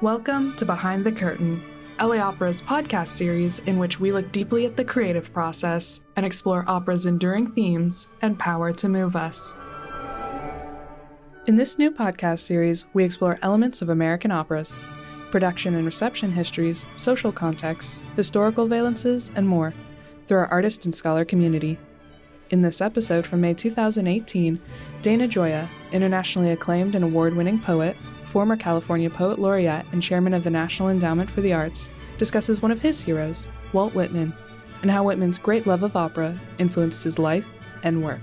Welcome to Behind the Curtain, LA Opera's podcast series in which we look deeply at the creative process and explore opera's enduring themes and power to move us. In this new podcast series, we explore elements of American operas, production and reception histories, social contexts, historical valences, and more through our artist and scholar community. In this episode from May 2018, Dana Gioia, internationally acclaimed and award winning poet, former California Poet Laureate and chairman of the National Endowment for the Arts, discusses one of his heroes, Walt Whitman, and how Whitman's great love of opera influenced his life and work.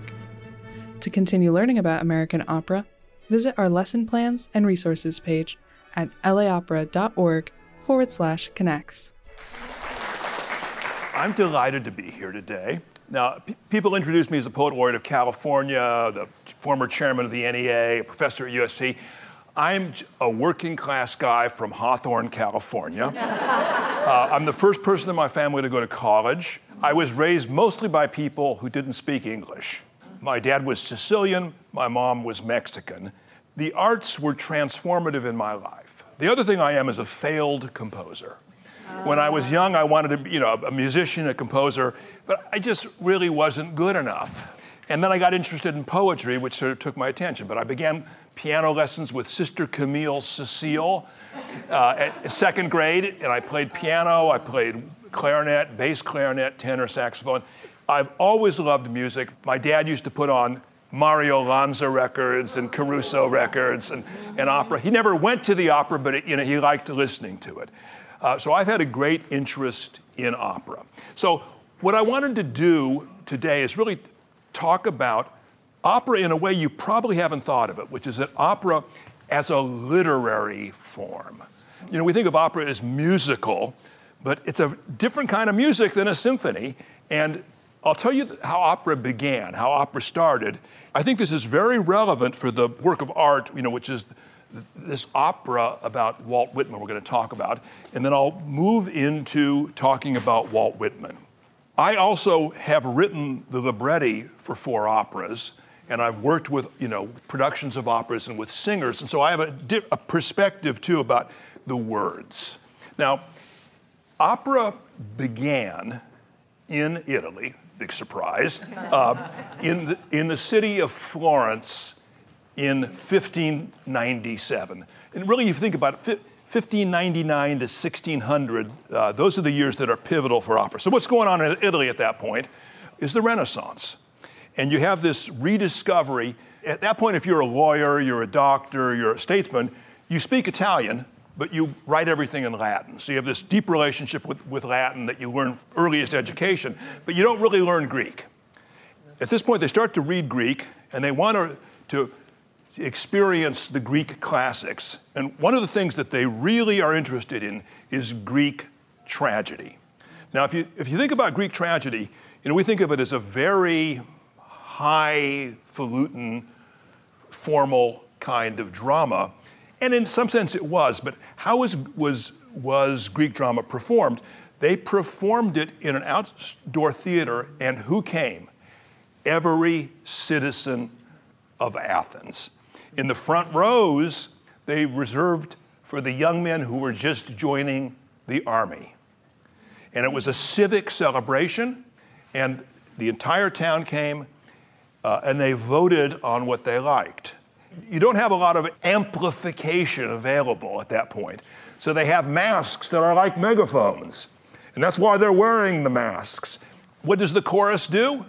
To continue learning about American opera, visit our lesson plans and resources page at laopera.org forward slash connects. I'm delighted to be here today. Now, p- people introduce me as a poet laureate of California, the former chairman of the NEA, a professor at USC. I'm a working class guy from Hawthorne, California. uh, I'm the first person in my family to go to college. I was raised mostly by people who didn't speak English. My dad was Sicilian, my mom was Mexican. The arts were transformative in my life. The other thing I am is a failed composer. When I was young, I wanted to be, you know, a musician, a composer, but I just really wasn't good enough. And then I got interested in poetry, which sort of took my attention. But I began piano lessons with Sister Camille Cecile uh, at second grade, and I played piano, I played clarinet, bass clarinet, tenor saxophone. I've always loved music. My dad used to put on Mario Lanza records and Caruso records and, and opera. He never went to the opera, but it, you know, he liked listening to it. Uh, so I've had a great interest in opera. So what I wanted to do today is really talk about opera in a way you probably haven't thought of it, which is that opera as a literary form. You know, we think of opera as musical, but it's a different kind of music than a symphony. And I'll tell you how opera began, how opera started. I think this is very relevant for the work of art, you know, which is this opera about Walt Whitman we're going to talk about. And then I'll move into talking about Walt Whitman. I also have written the libretti for four operas, and I've worked with you know productions of operas and with singers, and so I have a, di- a perspective too about the words. Now, opera began in Italy. Big surprise. Uh, in the, in the city of Florence in 1597, and really, if you think about it. 1599 to 1600, uh, those are the years that are pivotal for opera. So, what's going on in Italy at that point is the Renaissance. And you have this rediscovery. At that point, if you're a lawyer, you're a doctor, you're a statesman, you speak Italian, but you write everything in Latin. So, you have this deep relationship with, with Latin that you learn earliest education, but you don't really learn Greek. At this point, they start to read Greek, and they want to, to experience the Greek classics. And one of the things that they really are interested in is Greek tragedy. Now, if you, if you think about Greek tragedy, you know, we think of it as a very highfalutin, formal kind of drama. And in some sense it was, but how was, was, was Greek drama performed? They performed it in an outdoor theater, and who came? Every citizen of Athens. In the front rows, they reserved for the young men who were just joining the army. And it was a civic celebration, and the entire town came uh, and they voted on what they liked. You don't have a lot of amplification available at that point. So they have masks that are like megaphones. And that's why they're wearing the masks. What does the chorus do?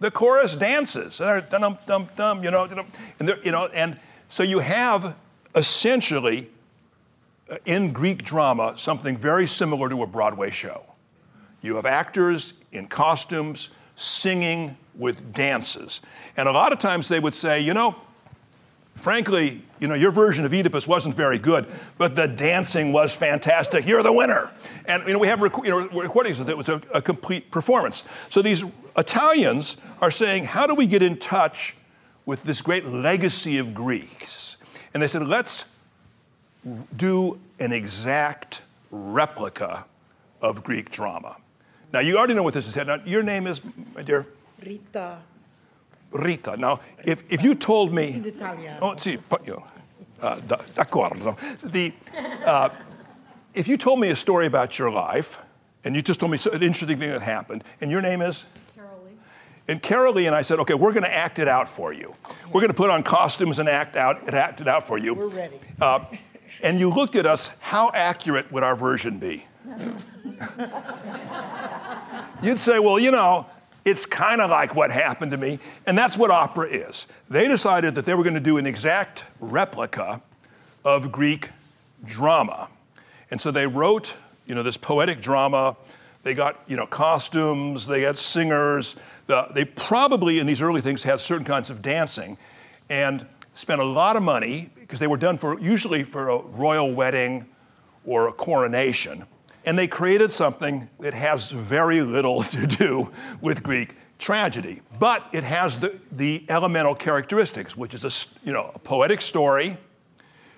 The chorus dances. Dum, dum, dum, you know, and, you know, and so you have essentially uh, in Greek drama something very similar to a Broadway show. You have actors in costumes singing with dances. And a lot of times they would say, you know, frankly, you know, your version of Oedipus wasn't very good, but the dancing was fantastic. You're the winner. And you know, we have rec- you know, recordings that it was a, a complete performance. So these Italians are saying, how do we get in touch with this great legacy of Greeks? And they said, let's do an exact replica of Greek drama. Now, you already know what this is. Now, your name is, my dear? Rita. Rita. Now, if, if you told me. In Italian. Oh, see, you know, Uh, d'accordo. The, uh, if you told me a story about your life, and you just told me an interesting thing that happened, and your name is? And Carol Lee and I said, okay, we're going to act it out for you. We're going to put on costumes and act out and act it out for you. We're ready. Uh, and you looked at us. How accurate would our version be? You'd say, well, you know, it's kind of like what happened to me. And that's what opera is. They decided that they were going to do an exact replica of Greek drama. And so they wrote, you know, this poetic drama. They got, you know, costumes, they had singers. The, they probably, in these early things, had certain kinds of dancing and spent a lot of money because they were done for usually for a royal wedding or a coronation. And they created something that has very little to do with Greek tragedy, but it has the, the elemental characteristics, which is a, you know, a poetic story,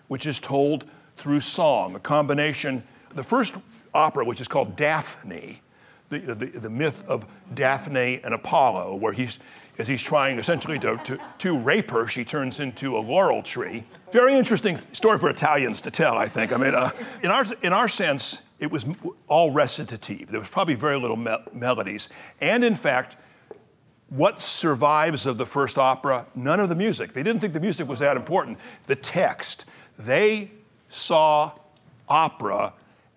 which is told through song, a combination. The first opera, which is called Daphne, the, the, the myth of Daphne and Apollo, where he's, as he's trying essentially to, to, to rape her, she turns into a laurel tree. Very interesting story for Italians to tell, I think. I mean, uh, in, our, in our sense, it was all recitative. There was probably very little me- melodies. And in fact, what survives of the first opera? None of the music. They didn't think the music was that important. The text. They saw opera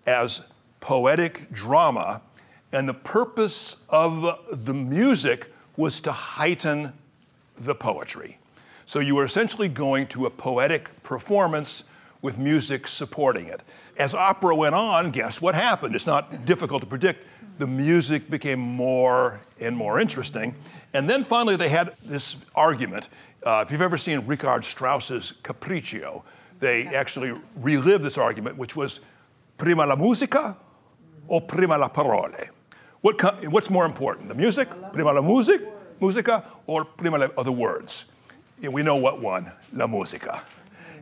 as poetic drama, and the purpose of the music was to heighten the poetry. So you were essentially going to a poetic performance with music supporting it. As opera went on, guess what happened? It's not difficult to predict. The music became more and more interesting. And then finally, they had this argument. Uh, if you've ever seen Richard Strauss's Capriccio, they actually relived this argument, which was prima la musica o prima la parole? What, what's more important, the music, prima la music, musica, or prima la, or the words? we know what won, la musica.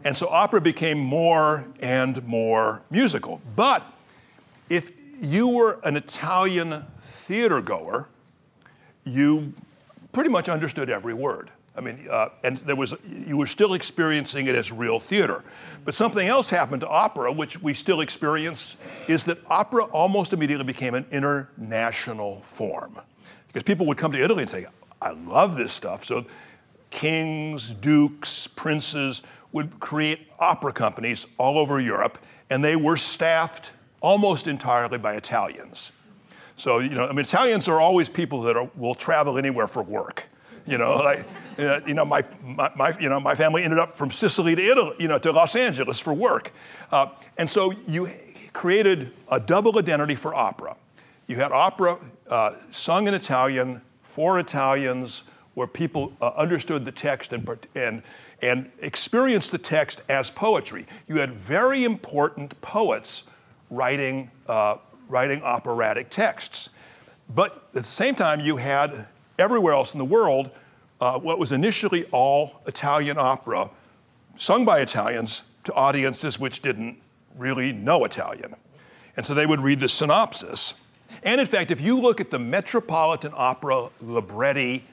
And so opera became more and more musical. But if you were an Italian theater goer, you pretty much understood every word. I mean, uh, and there was you were still experiencing it as real theater. But something else happened to opera, which we still experience, is that opera almost immediately became an international form, because people would come to Italy and say, "I love this stuff." So, kings, dukes, princes would create opera companies all over Europe, and they were staffed almost entirely by Italians. So, you know, I mean, Italians are always people that are, will travel anywhere for work. You know, like, uh, you know, my, my, my, you know, my family ended up from Sicily to Italy, you know, to Los Angeles for work. Uh, and so you created a double identity for opera. You had opera uh, sung in Italian for Italians, where people uh, understood the text and, and and experience the text as poetry. You had very important poets writing, uh, writing operatic texts. But at the same time, you had everywhere else in the world uh, what was initially all Italian opera, sung by Italians to audiences which didn't really know Italian. And so they would read the synopsis. And in fact, if you look at the Metropolitan Opera libretti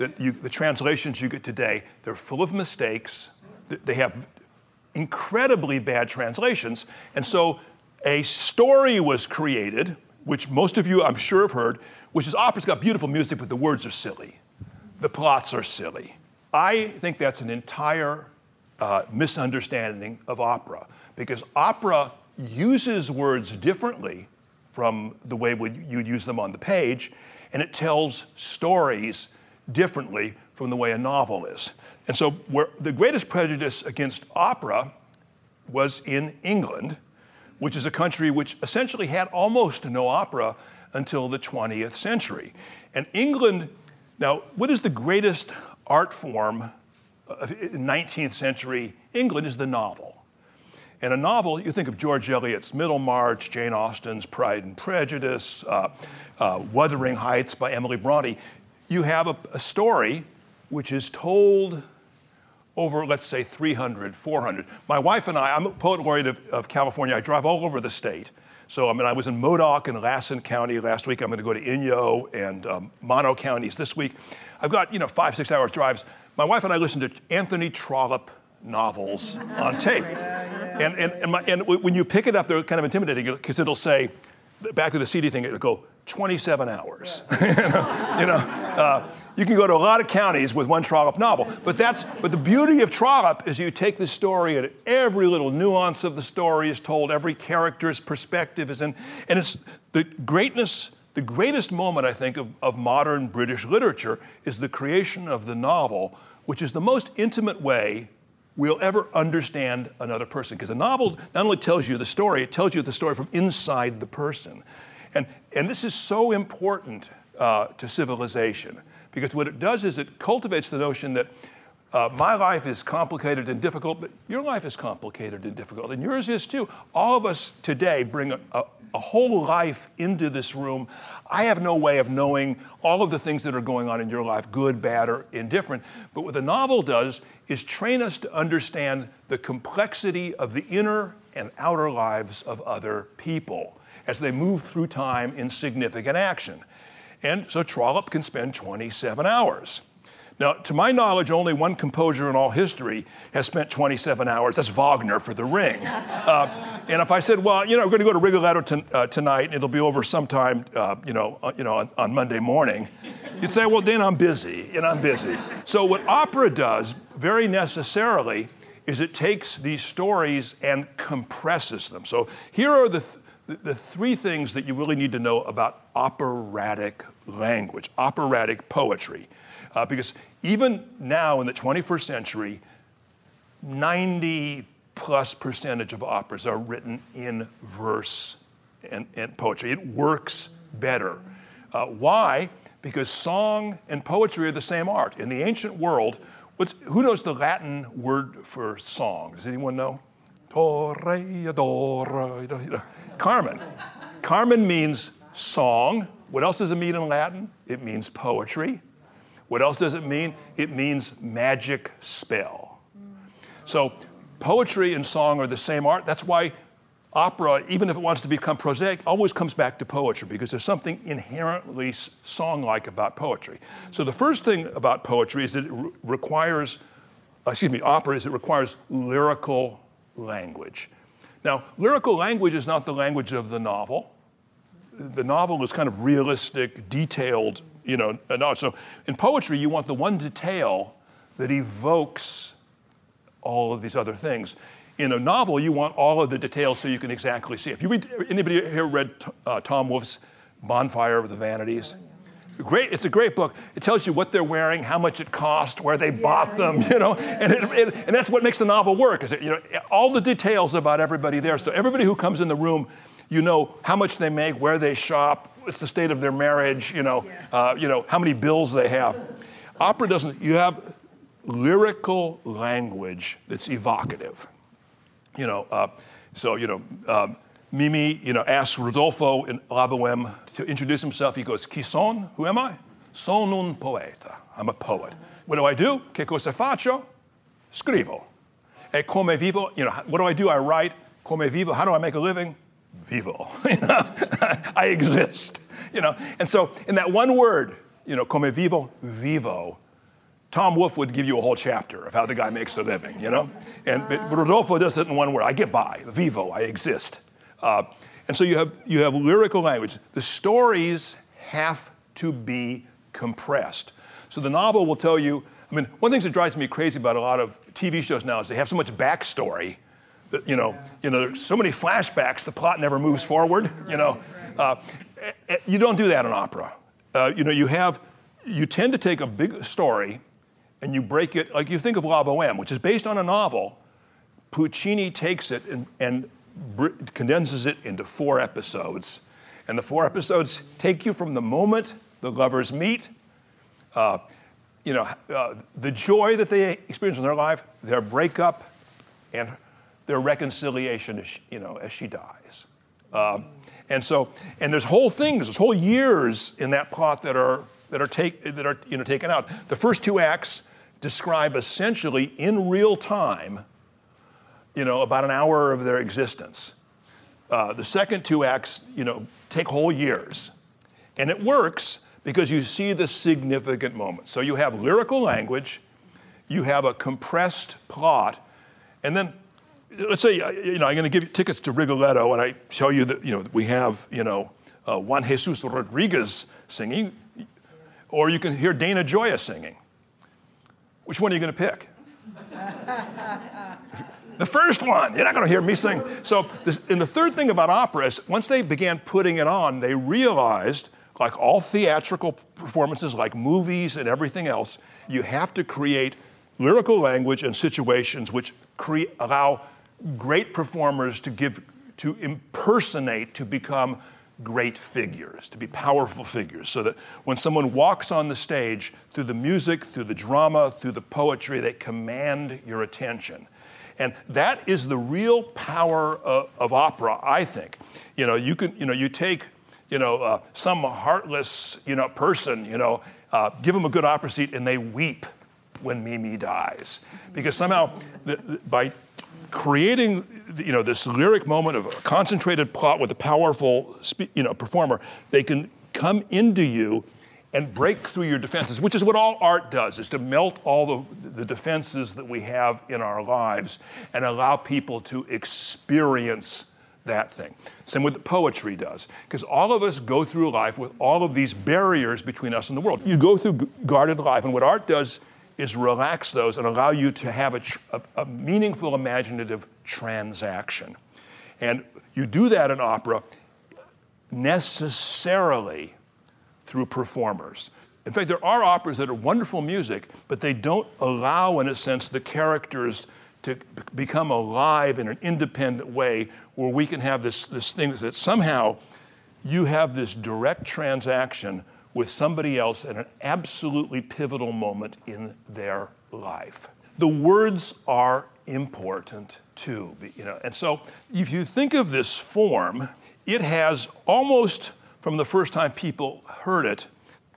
that you, the translations you get today, they're full of mistakes. They have incredibly bad translations. And so a story was created, which most of you, I'm sure, have heard, which is opera's got beautiful music, but the words are silly. The plots are silly. I think that's an entire uh, misunderstanding of opera because opera uses words differently from the way you'd use them on the page, and it tells stories differently from the way a novel is. And so, where the greatest prejudice against opera was in England, which is a country which essentially had almost no opera until the 20th century. And England, now, what is the greatest art form in 19th century England is the novel. And a novel, you think of George Eliot's Middlemarch, Jane Austen's Pride and Prejudice, uh, uh, Wuthering Heights by Emily Bronte you have a, a story which is told over, let's say, 300, 400. My wife and I, I'm a poet laureate of, of, California. I drive all over the state. So, I mean, I was in Modoc and Lassen County last week. I'm going to go to Inyo and um, Mono counties this week. I've got, you know, five, six hours drives. My wife and I listen to Anthony Trollope novels on tape. And, and, and, my, and when you pick it up, they're kind of intimidating because it'll say, back of the CD thing, it'll go 27 hours. you know, you, know uh, you can go to a lot of counties with one Trollope novel. But that's but the beauty of Trollope is you take the story and every little nuance of the story is told, every character's perspective is in, and it's the greatness. The greatest moment, I think, of, of modern British literature is the creation of the novel, which is the most intimate way we'll ever understand another person. Because a novel not only tells you the story, it tells you the story from inside the person. And, and this is so important uh, to civilization because what it does is it cultivates the notion that uh, my life is complicated and difficult, but your life is complicated and difficult, and yours is too. All of us today bring a, a, a, whole life into this room. I have no way of knowing all of the things that are going on in your life, good, bad, or indifferent. But what the novel does is train us to understand the complexity of the inner and outer lives of other people as they move through time in significant action. And so Trollope can spend 27 hours. Now, to my knowledge, only one composer in all history has spent 27 hours. That's Wagner for The Ring. Uh, and if I said, well, you know, we're going to go to Rigoletto t- uh, tonight, and it'll be over sometime, uh, you know, uh, you know, on, on, Monday morning, you'd say, well, then I'm busy, and I'm busy. So what opera does, very necessarily, is it takes these stories and compresses them. So here are the th- the three things that you really need to know about operatic language, operatic poetry. Uh, because even now in the 21st century, 90 plus percentage of operas are written in verse and, and poetry. It works better. Uh, why? Because song and poetry are the same art. In the ancient world, who knows the Latin word for song? Does anyone know? Carmen. Carmen means song. What else does it mean in Latin? It means poetry. What else does it mean? It means magic spell. So poetry and song are the same art. That's why opera, even if it wants to become prosaic, always comes back to poetry because there's something inherently song like about poetry. So the first thing about poetry is that it re- requires, uh, excuse me, opera is it requires lyrical language. Now, lyrical language is not the language of the novel. The novel is kind of realistic, detailed, you know. So in poetry, you want the one detail that evokes all of these other things. In a novel, you want all of the details so you can exactly see. If you read, anybody here read uh, Tom Wolfe's Bonfire of the Vanities? Great, it's a great book. It tells you what they're wearing, how much it cost, where they yeah, bought them, you know, and, it, it, and that's what makes the novel work. Is it, you know, all the details about everybody there. So everybody who comes in the room, you know how much they make, where they shop, what's the state of their marriage, you know, yeah. uh, you know how many bills they have. Opera doesn't. You have lyrical language that's evocative. You know, uh, so you know. Um, Mimi, you know, asks Rodolfo in La Boheme to introduce himself. He goes, Chi son? Who am I? Sono un poeta. I'm a poet. What do I do? Che cosa faccio? Scrivo. E come vivo? You know, what do I do? I write. Come vivo? How do I make a living? Vivo. I exist. You know, and so in that one word, you know, come vivo, vivo. Tom Wolfe would give you a whole chapter of how the guy makes a living, you know? And but Rodolfo does it in one word. I get by. Vivo, I exist. Uh, and so you have, you have lyrical language. The stories have to be compressed. So the novel will tell you, I mean, one of the things that drives me crazy about a lot of TV shows now is they have so much backstory you know, you know, there's so many flashbacks, the plot never moves forward, you know. Uh, eh, eh, you don't do that in opera. Uh, you know, you have, you tend to take a big story and you break it, like you think of La Boheme, which is based on a novel. Puccini takes it and, and condenses it into four episodes. And the four episodes take you from the moment the lovers meet, uh, you know, uh, the joy that they experience in their life, their breakup, and their reconciliation, as she, you know, as she dies. Um, and so, and there's whole things, there's whole years in that plot that are that are take that are you know taken out. The first two acts describe essentially in real time you know, about an hour of their existence. Uh, the second two acts, you know, take whole years. And it works because you see the significant moments. So you have lyrical language, you have a compressed plot, And then, let's say, you know, I'm going to give you tickets to Rigoletto, and I tell you that, you know, we have, you know, uh, Juan Jesus Rodriguez singing, or you can hear Dana Gioia singing. Which one are you going to pick? the first one. You're not going to hear me sing. So, this, and the third thing about opera is once they began putting it on, they realized, like all theatrical performances, like movies and everything else, you have to create lyrical language and situations which cre- allow great performers to give, to impersonate, to become great figures, to be powerful figures, so that when someone walks on the stage, through the music, through the drama, through the poetry, they command your attention. And that is the real power of, of opera, I think. You know, you can, you know, you take, you know, uh, some heartless, you know, person, you know, uh, give them a good opera seat and they weep when Mimi dies. Because somehow, the, the, by creating you know, this lyric moment of a concentrated plot with a powerful you know, performer, they can come into you and break through your defenses, which is what all art does, is to melt all the, the defenses that we have in our lives and allow people to experience that thing. Same with poetry does, because all of us go through life with all of these barriers between us and the world. You go through guarded life, and what art does is relax those and allow you to have a, a, a meaningful imaginative transaction. And you do that in opera necessarily through performers. In fact, there are operas that are wonderful music, but they don't allow, in a sense, the characters to become alive in an independent way where we can have this, this thing that somehow you have this direct transaction with somebody else at an absolutely pivotal moment in their life. The words are important too, you know. And so if you think of this form, it has almost from the first time people heard it,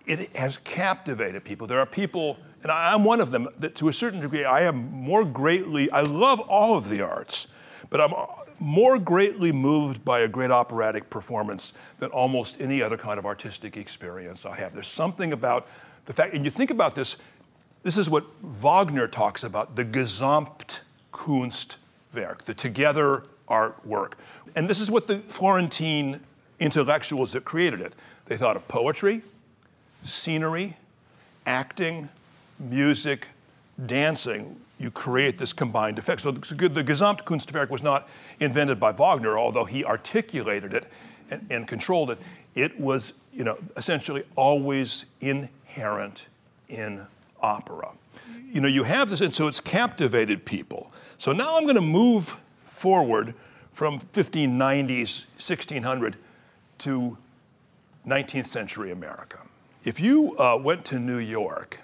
it has captivated people. There are people, and I'm one of them, that to a certain degree I am more greatly, I love all of the arts, but I'm more greatly moved by a great operatic performance than almost any other kind of artistic experience I have. There's something about the fact, and you think about this, this is what Wagner talks about the Gesamtkunstwerk, the together artwork. And this is what the Florentine intellectuals that created it they thought of poetry, scenery, acting, music, dancing you create this combined effect. So the Gesamtkunstwerk was not invented by Wagner, although he articulated it and, and controlled it. It was, you know, essentially always inherent in opera. You know, you have this, and so it's captivated people. So now I'm going to move forward from 1590s, 1600 to 19th century America. If you uh, went to New York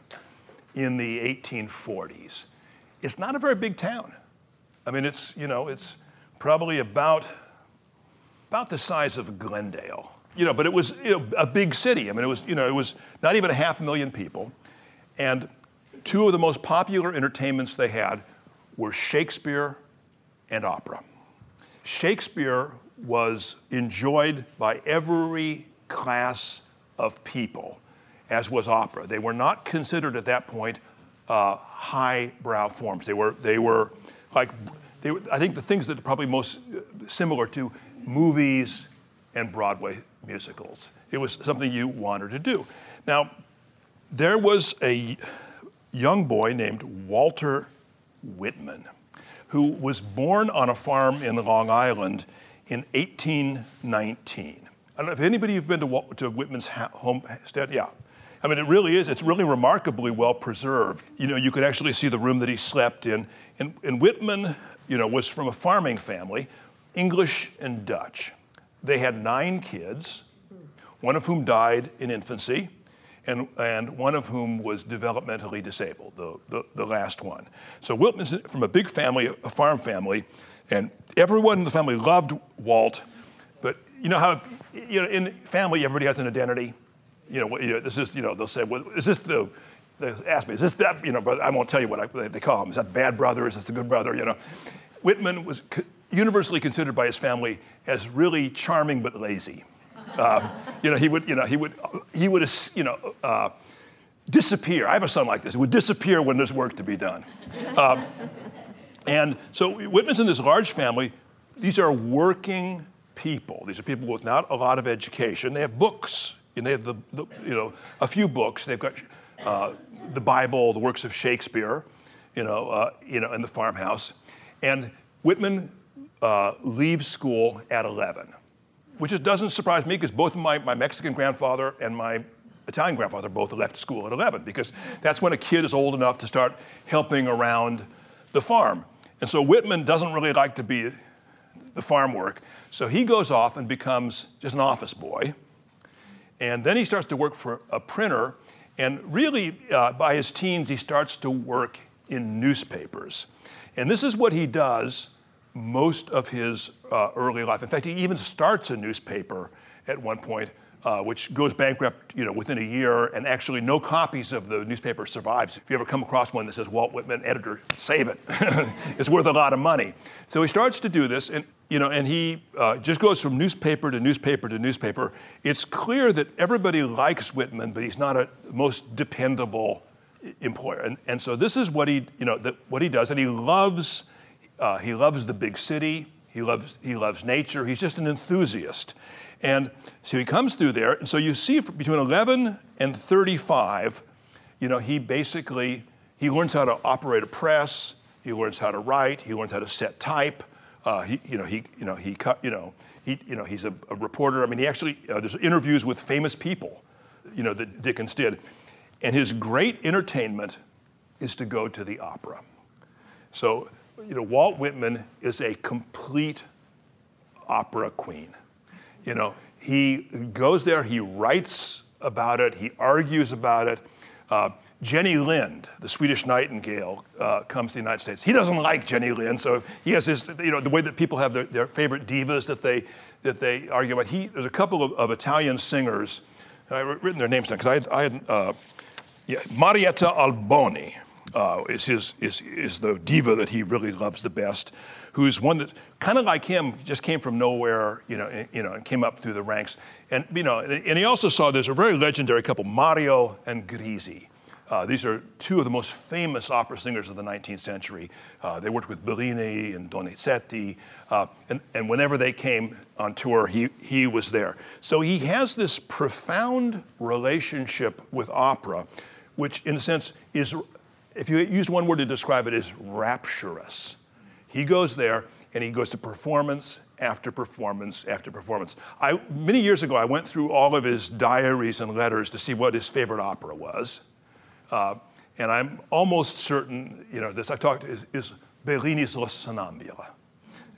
in the 1840s, it's not a very big town. I mean, it's, you know, it's probably about, about the size of Glendale. You know, but it was you know, a big city. I mean, it was, you know, it was not even a half million people. And two of the most popular entertainments they had were Shakespeare and opera. Shakespeare was enjoyed by every class of people, as was opera. They were not considered at that point uh, highbrow forms. They were, they were like, they were, I think the things that are probably most similar to movies and Broadway musicals. It was something you wanted to do. Now, there was a young boy named Walter Whitman who was born on a farm in Long Island in 1819. I don't know if anybody you've been to, to Whitman's homestead. Yeah, I mean, it really is. It's really remarkably well preserved. You know, you could actually see the room that he slept in. And, and Whitman, you know, was from a farming family, English and Dutch. They had nine kids, one of whom died in infancy, and, and one of whom was developmentally disabled, the, the, the last one. So Whitman's from a big family, a farm family, and everyone in the family loved Walt. But you know how, you know, in family, everybody has an identity you know, you know, this is, you know, they'll say, well, is this the, they ask me, is this that, you know, but I won't tell you what I, they call him. Is that the bad brother? Is this the good brother? You know, Whitman was universally considered by his family as really charming but lazy. Uh, you know, he would, you know, he would, he would, you know, uh, disappear. I have a son like this. He would disappear when there's work to be done. Um, And so Whitman's in this large family. These are working people. These are people with not a lot of education. They have books, and they have the, the you know a few books. They've got uh, the Bible, the works of Shakespeare, you know, uh, you know, in the farmhouse. And Whitman uh, leaves school at 11, which doesn't surprise me because both my, my Mexican grandfather and my Italian grandfather both left school at 11 because that's when a kid is old enough to start helping around the farm. And so Whitman doesn't really like to be the farm work. So he goes off and becomes just an office boy. And then he starts to work for a printer. And really, uh, by his teens, he starts to work in newspapers. And this is what he does most of his uh, early life. In fact, he even starts a newspaper at one point, uh, which goes bankrupt, you know, within a year, and actually no copies of the newspaper survives. If you ever come across one that says Walt Whitman, editor, save it. it's worth a lot of money. So he starts to do this, and you know, and he uh, just goes from newspaper to newspaper to newspaper. It's clear that everybody likes Whitman, but he's not a most dependable employer. And, and so this is what he, you know, the, what he does, and he loves uh, he loves the big city. He loves, he loves nature. He's just an enthusiast. And so he comes through there. And so you see between 11 and 35, you know, he basically, he learns how to operate a press. He learns how to write. He learns how to set type. Uh, he, you know, he, you know, he, you know, he, you know, he's a, a reporter. I mean, he actually, uh, there's interviews with famous people, you know, that Dickens did. And his great entertainment is to go to the opera. So you know, Walt Whitman is a complete opera queen. You know, he goes there, he writes about it, he argues about it. Uh, Jenny Lind, the Swedish Nightingale, uh, comes to the United States. He doesn't like Jenny Lind, so he has his, you know, the way that people have their, their favorite divas that they, that they argue about. He, there's a couple of, of Italian singers, I've written their names down because I, I had, uh, yeah, Marietta Alboni, uh, is his is is the diva that he really loves the best, who's one that kind of like him just came from nowhere, you know, and, you know, and came up through the ranks, and you know, and he also saw there's a very legendary couple, Mario and Grisi. Uh, these are two of the most famous opera singers of the 19th century. Uh, they worked with Bellini and Donizetti, uh, and, and whenever they came on tour, he, he was there. So he has this profound relationship with opera, which in a sense is if you used one word to describe it, is rapturous. He goes there and he goes to performance after performance after performance. I, many years ago, I went through all of his diaries and letters to see what his favorite opera was. Uh, and I'm almost certain, you know, this I've talked is, is Bellini's La Sonnambula,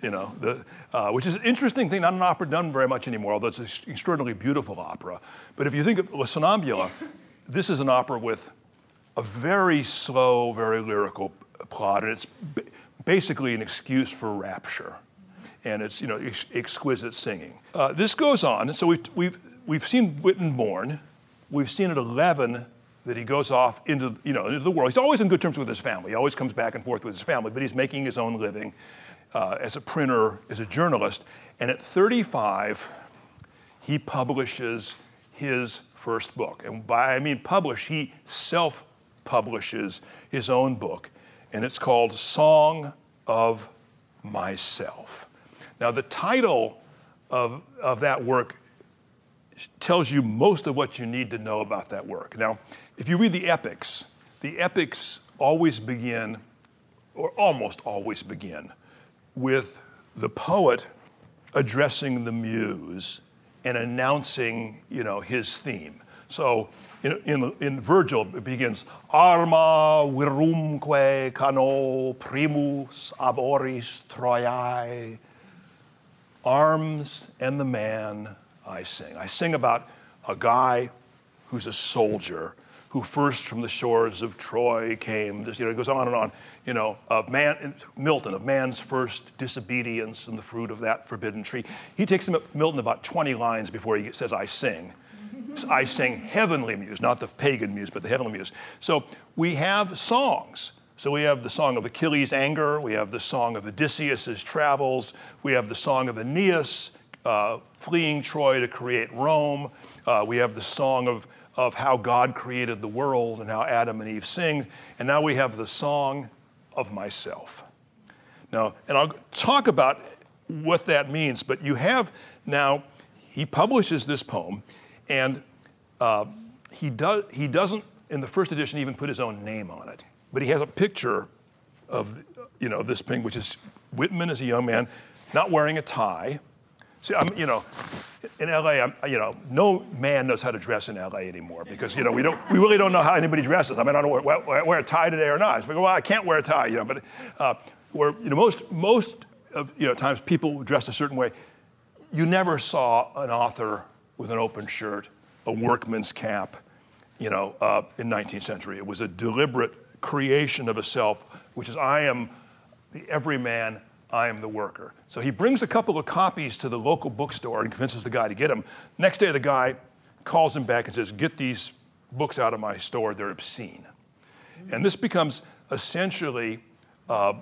you know, the, uh, which is an interesting thing, not an opera done very much anymore, although it's an extraordinarily beautiful opera. But if you think of La Sonnambula, this is an opera with a very slow, very lyrical plot, and it's basically an excuse for rapture. And it's, you know, ex- exquisite singing. Uh, this goes on, and so we've, we've, we've seen Whitman born. We've seen at 11 that he goes off into, you know, into the world. He's always in good terms with his family. He always comes back and forth with his family, but he's making his own living uh, as a printer, as a journalist. And at 35, he publishes his first book. And by I mean publish, he self publishes his own book, and it's called Song of Myself. Now, the title of, of that work tells you most of what you need to know about that work. Now, if you read the epics, the epics always begin, or almost always begin, with the poet addressing the muse and announcing, you know, his theme. So in, in, in Virgil, it begins, Arma virumque cano primus ab oris Troiae. Arms and the man I sing. I sing about a guy who's a soldier who first from the shores of Troy came. Just, you know, it goes on and on. You know, of man, Milton, of man's first disobedience and the fruit of that forbidden tree. He takes Milton about 20 lines before he says, I sing. I sing heavenly muse, not the pagan muse, but the heavenly muse. So we have songs. So we have the song of Achilles' anger, we have the song of Odysseus' travels, we have the song of Aeneas uh, fleeing Troy to create Rome, uh, we have the song of, of how God created the world and how Adam and Eve sing, and now we have the song of myself. Now, and I'll talk about what that means, but you have now, he publishes this poem, and uh, he, does, he doesn't, in the first edition, even put his own name on it. But he has a picture of, you know, this thing, which is Whitman as a young man, not wearing a tie. See, I'm, you know, in LA, I'm, you know, no man knows how to dress in LA anymore because, you know, we don't, we really don't know how anybody dresses. I mean, I don't wear, wear, wear a tie today or not. We go, well, I can't wear a tie, you know, but uh, where, you know, most, most of, you know, times people dressed a certain way. You never saw an author with an open shirt, a workman's cap, you know, uh, in 19th century. It was a deliberate creation of a self, which is I am the everyman I am the worker. So he brings a couple of copies to the local bookstore and convinces the guy to get them. Next day, the guy calls him back and says, Get these books out of my store, they're obscene. And this becomes essentially uh,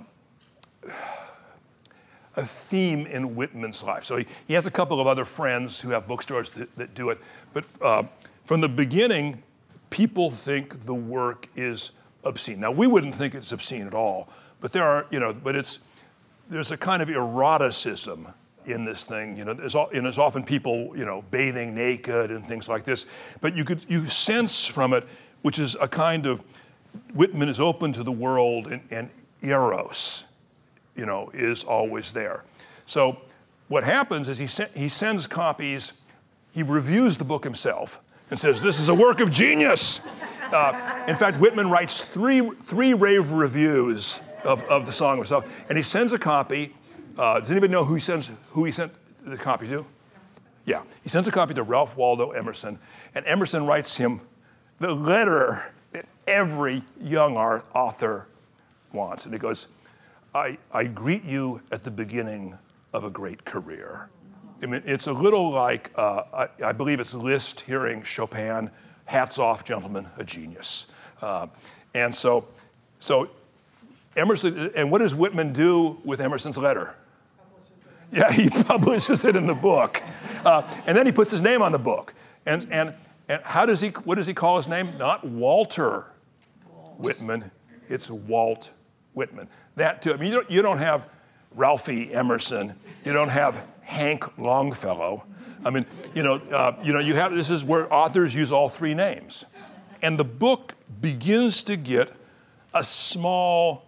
a theme in Whitman's life. So he, he, has a couple of other friends who have bookstores that, that do it. But uh, from the beginning, people think the work is obscene. Now, we wouldn't think it's obscene at all, but there are, you know, but it's, there's a kind of eroticism in this thing. You know, there's, and there's often people, you know, bathing naked and things like this. But you could you sense from it, which is a kind of Whitman is open to the world, and, and eros, you know, is always there. So what happens is he he sends copies. He reviews the book himself and says, "This is a work of genius." Uh, in fact, Whitman writes three three rave reviews of, of the song himself. And he sends a copy. Uh, does anybody know who he sends who he sent the copy to? Yeah, he sends a copy to Ralph Waldo Emerson, and Emerson writes him the letter that every young author wants. And he goes, I, I greet you at the beginning of a great career. I mean, it's a little like, uh, I, I, believe it's Liszt hearing Chopin, hats off, gentlemen, a genius. Uh, and so, so Emerson, and what does Whitman do with Emerson's letter? Yeah, he publishes it in the book. Uh, and then he puts his name on the book. And, and, and how does he, what does he call his name? Not Walter Whitman, it's Walt Whitman. That too, I mean, you don't, you don't have Ralphie Emerson, you don't have Hank Longfellow. I mean, you know, uh, you know, you have, this is where authors use all three names. And the book begins to get a small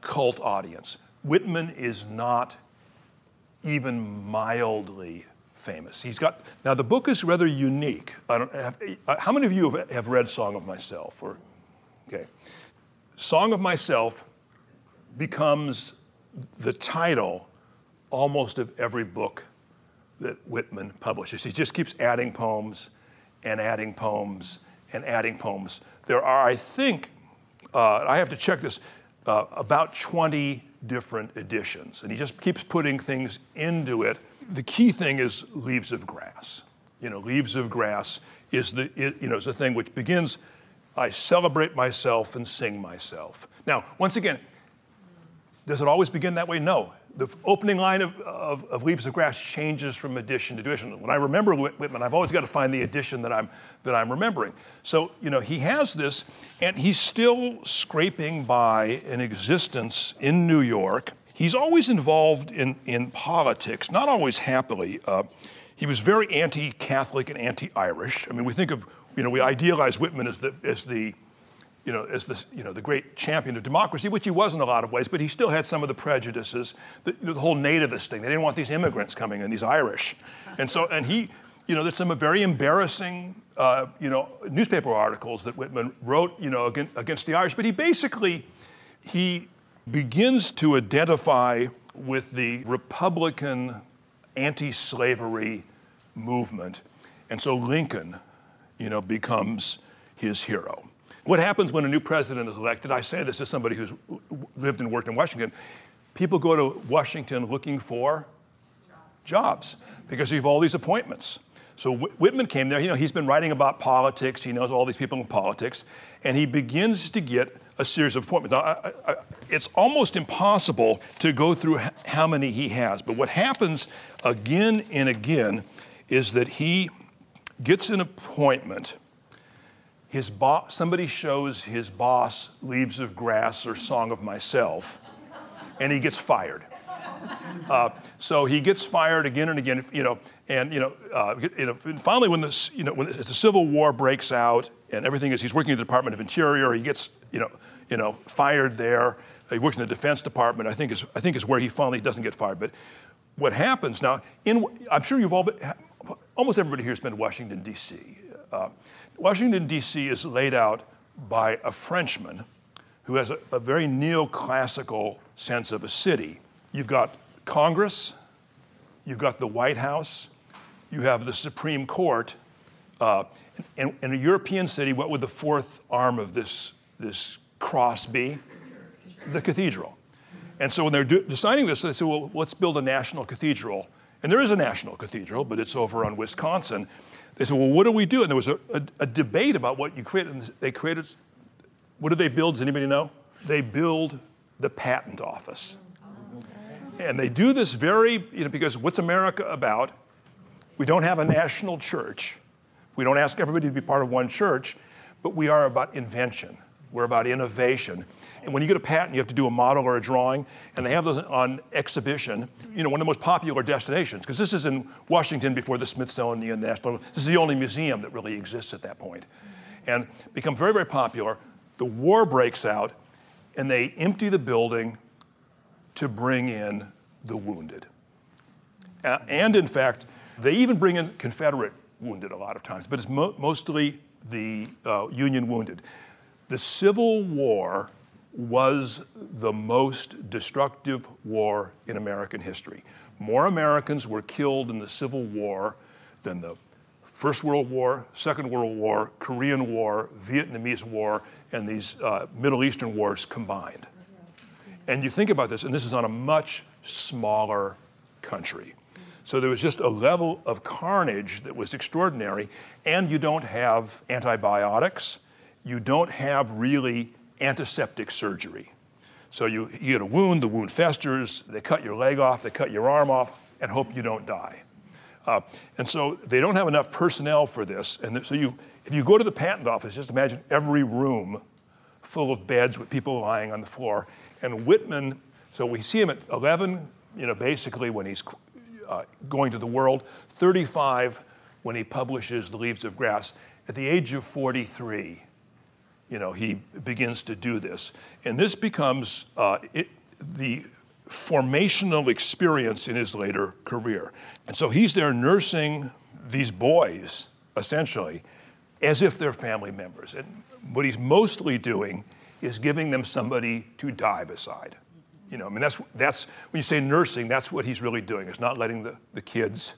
cult audience. Whitman is not even mildly famous. He's got now the book is rather unique. Have, uh, how many of you have, have read Song of Myself? Or okay, Song of Myself becomes the title almost of every book that Whitman publishes. He just keeps adding poems and adding poems and adding poems. There are, I think, uh, I have to check this uh, about 20 different editions. And he just keeps putting things into it. The key thing is Leaves of Grass. You know, Leaves of Grass is the, it, you know, is the thing which begins, I celebrate myself and sing myself. Now, once again, does it always begin that way? No the opening line of, of, of, Leaves of Grass changes from edition to edition. When I remember Whitman, I've always got to find the edition that I'm, that I'm remembering. So, you know, he has this, and he's still scraping by an existence in New York. He's always involved in, in politics, not always happily. Uh, he was very anti Catholic and anti Irish. I mean, we think of, you know, we idealize Whitman as the, as the you know, as the, you know, the great champion of democracy, which he was in a lot of ways, but he still had some of the prejudices, the, you know, the whole nativist thing. They didn't want these immigrants coming in, these Irish. And so, and he, you know, there's some very embarrassing, uh, you know, newspaper articles that Whitman wrote, you know, against, against the Irish. But he basically, he begins to identify with the Republican anti-slavery movement. And so Lincoln, you know, becomes his hero. What happens when a new president is elected? I say this as somebody who's lived and worked in Washington. People go to Washington looking for jobs because you have all these appointments. So Whitman came there. You know, he's been writing about politics. He knows all these people in politics, and he begins to get a series of appointments. Now, I, I, it's almost impossible to go through how many he has. But what happens again and again is that he gets an appointment his boss, somebody shows his boss Leaves of Grass or Song of Myself, and he gets fired. Uh, so he gets fired again and again, you know, and you know, uh, you know finally when this, you know, when the Civil War breaks out and everything is, he's working in the Department of Interior, he gets, you know, you know, fired there. He works in the Defense Department. I think is, I think is where he finally doesn't get fired. But what happens now? In, I'm sure you've all been, almost everybody here has been to Washington D.C. Uh, Washington D.C. is laid out by a Frenchman who has a, a very neoclassical sense of a city. You've got Congress, you've got the White House, you have the Supreme Court. Uh, in, in, a European city, what would the fourth arm of this, this cross be? The cathedral. And so when they're do- deciding this, they say, well, let's build a national cathedral. And there is a national cathedral, but it's over on Wisconsin. They said, well, what do we do? And there was a, a, a debate about what you created. And they created, what do they build? Does anybody know? They build the patent office. And they do this very, you know, because what's America about? We don't have a national church. We don't ask everybody to be part of one church, but we are about invention. We're about innovation. And when you get a patent, you have to do a model or a drawing, and they have those on exhibition. You know, one of the most popular destinations, because this is in Washington before the Smithsonian the National. This is the only museum that really exists at that point, and become very, very popular. The war breaks out, and they empty the building to bring in the wounded. Uh, and in fact, they even bring in Confederate wounded a lot of times, but it's mo- mostly the uh, Union wounded. The Civil War was the most destructive war in American history. More Americans were killed in the Civil War than the First World War, Second World War, Korean War, Vietnamese War, and these uh, Middle Eastern wars combined. And you think about this, and this is on a much smaller country. So there was just a level of carnage that was extraordinary, and you don't have antibiotics, you don't have really antiseptic surgery. So you, you get a wound, the wound festers, they cut your leg off, they cut your arm off, and hope you don't die. Uh, and so they don't have enough personnel for this. And so you, if you go to the patent office, just imagine every room full of beds with people lying on the floor. And Whitman, so we see him at 11, you know, basically when he's uh, going to the world, 35 when he publishes The Leaves of Grass. At the age of 43, you know, he begins to do this. And this becomes uh, it, the formational experience in his later career. And so he's there nursing these boys, essentially, as if they're family members. And what he's mostly doing is giving them somebody to die beside. You know, I mean, that's, that's when you say nursing, that's what he's really doing, is not letting the, the kids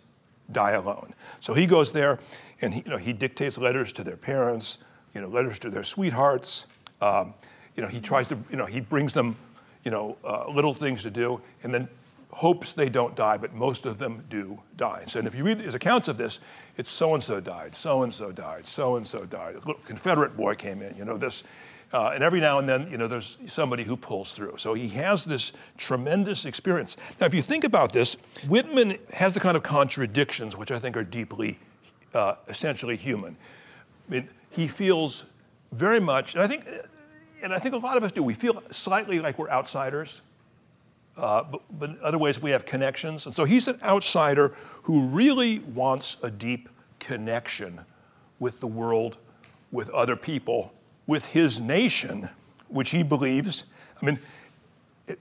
die alone. So he goes there and he, you know, he dictates letters to their parents, you know, letters to their sweethearts. Um, you know, he tries to, you know, he brings them, you know, uh, little things to do, and then hopes they don't die, but most of them do die. So, and if you read his accounts of this, it's so and so died, so and so died, so and so died. A little Confederate boy came in, you know, this. Uh, and every now and then, you know, there's somebody who pulls through. So he has this tremendous experience. Now, if you think about this, Whitman has the kind of contradictions which I think are deeply, uh, essentially human. I mean, he feels very much, and I think, and I think a lot of us do. We feel slightly like we're outsiders, uh, but, but in other ways we have connections. And so he's an outsider who really wants a deep connection with the world, with other people, with his nation, which he believes. I mean,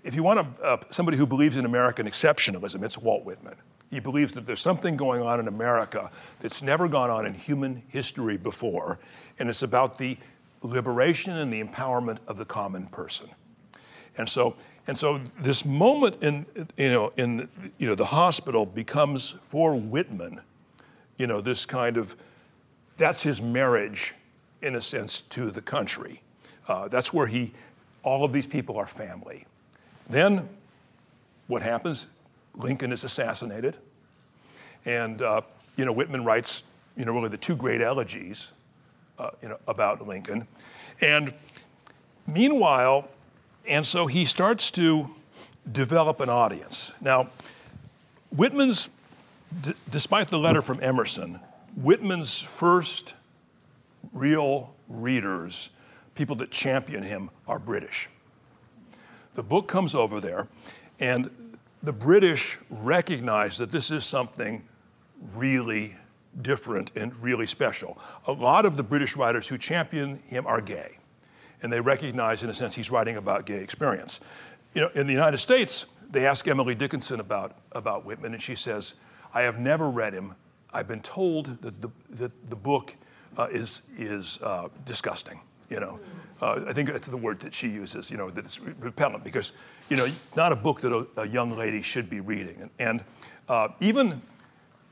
if you want a, uh, somebody who believes in American exceptionalism, it's Walt Whitman. He believes that there's something going on in America that's never gone on in human history before, and it's about the liberation and the empowerment of the common person. And so, and so this moment in, you know, in you know, the hospital becomes for Whitman, you know, this kind of, that's his marriage, in a sense, to the country. Uh, that's where he, all of these people are family. Then what happens? Lincoln is assassinated. And, uh, you know, Whitman writes, you know, really the two great elegies, uh, you know, about Lincoln. And meanwhile, and so he starts to develop an audience. Now, Whitman's, d- despite the letter from Emerson, Whitman's first real readers, people that champion him, are British. the book comes over there, and the British recognize that this is something really different and really special. A lot of the British writers who champion him are gay, and they recognize, in a sense, he's writing about gay experience. You know, in the United States, they ask Emily Dickinson about, about Whitman, and she says, I have never read him. I've been told that the, that the book uh, is, is uh, disgusting, you know. Uh, I think that's the word that she uses, you know, that it's repellent because, you know, not a book that a, a young lady should be reading. And, and uh, even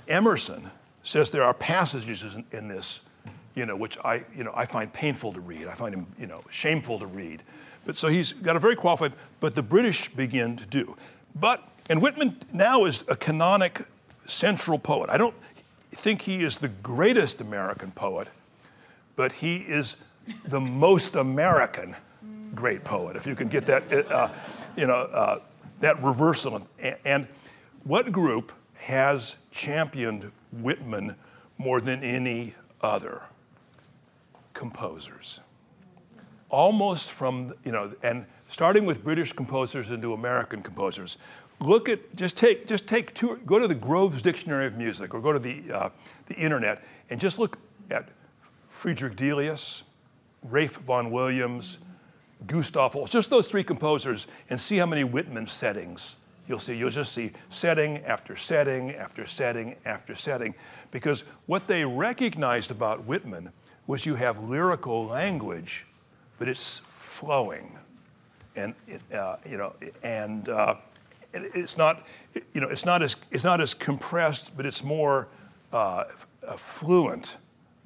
Emerson says there are passages in, in, this, you know, which I, you know, I find painful to read. I find him, you know, shameful to read. But so he's got a very qualified, but the British begin to do. But, and Whitman now is a canonic central poet. I don't think he is the greatest American poet, but he is the most American great poet, if you can get that, uh, you know, uh, that reversal. And what group has championed Whitman more than any other? Composers almost from, you know, and starting with British composers into American composers. Look at, just take, just take two, go to the Grove's Dictionary of Music or go to the, uh, the internet and just look at Friedrich Delius, Ralph Vaughan Williams, Gustav Holst, just those three composers, and see how many Whitman settings you'll see. You'll just see setting after setting after setting after setting, because what they recognized about Whitman was you have lyrical language but it's flowing, and uh, you know, and uh, it's not, you know, it's not as it's not as compressed, but it's more uh, fluent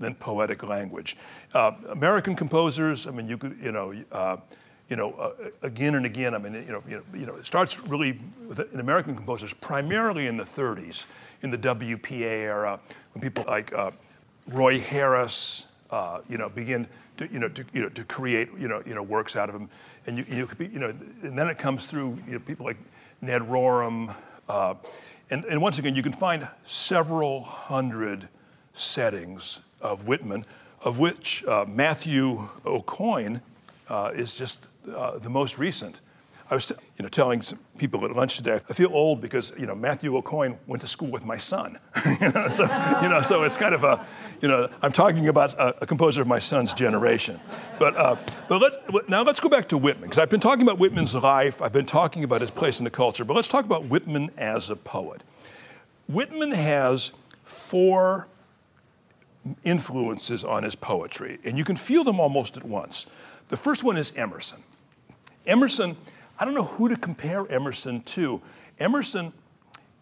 than poetic language. Uh, American composers, I mean, you could, you know. Uh, you know, uh, again and again. I mean, you know, you know, you know, it starts really with in American composers, primarily in the 30s, in the WPA era, when people like Roy Harris, you know, begin to, you know, to, you know, to create, you know, you know, works out of them. And you, you, be, you know, and then it comes through, you know, people like Ned Rorem. Uh, and, and once again, you can find several hundred settings of Whitman, of which uh, Matthew Aucoin uh, is just uh, the most recent. I was, t- you know, telling some people at lunch today. I feel old because you know Matthew Aucoin went to school with my son. you know, so you know, so it's kind of a, you know, I'm talking about a, a composer of my son's generation. But uh, but let now let's go back to Whitman because I've been talking about Whitman's life. I've been talking about his place in the culture. But let's talk about Whitman as a poet. Whitman has four influences on his poetry, and you can feel them almost at once. The first one is Emerson. Emerson I don't know who to compare Emerson to. Emerson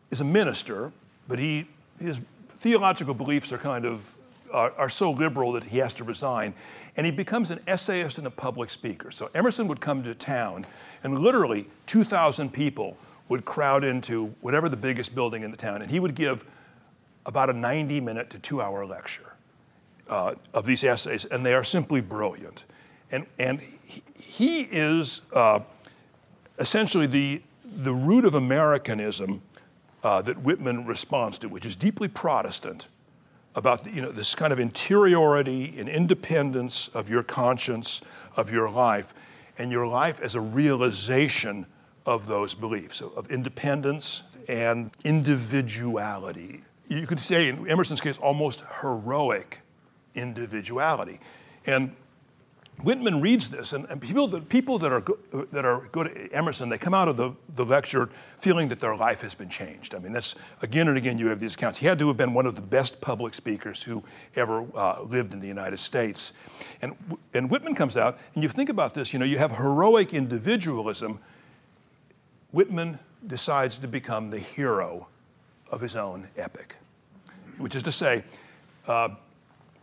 is a minister, but he, his theological beliefs are kind of are, are, so liberal that he has to resign. And he becomes an essayist and a public speaker. So Emerson would come to town, and literally 2,000 people would crowd into whatever the biggest building in the town, and he would give about a 90 minute to two hour lecture uh, of these essays, and they are simply brilliant. And, and he, is. Uh, essentially the, the root of Americanism uh, that Whitman responds to, which is deeply Protestant, about the, you know, this kind of interiority and independence of your conscience, of your life, and your life as a realization of those beliefs, of independence and individuality. You could say, in Emerson's case, almost heroic individuality. And Whitman reads this, and, and people, that, people that, are go, that are good at Emerson, they come out of the, the lecture feeling that their life has been changed. I mean, that's again and again you have these accounts. He had to have been one of the best public speakers who ever uh, lived in the United States. And, and Whitman comes out, and you think about this, you know, you have heroic individualism. Whitman decides to become the hero of his own epic, which is to say, uh,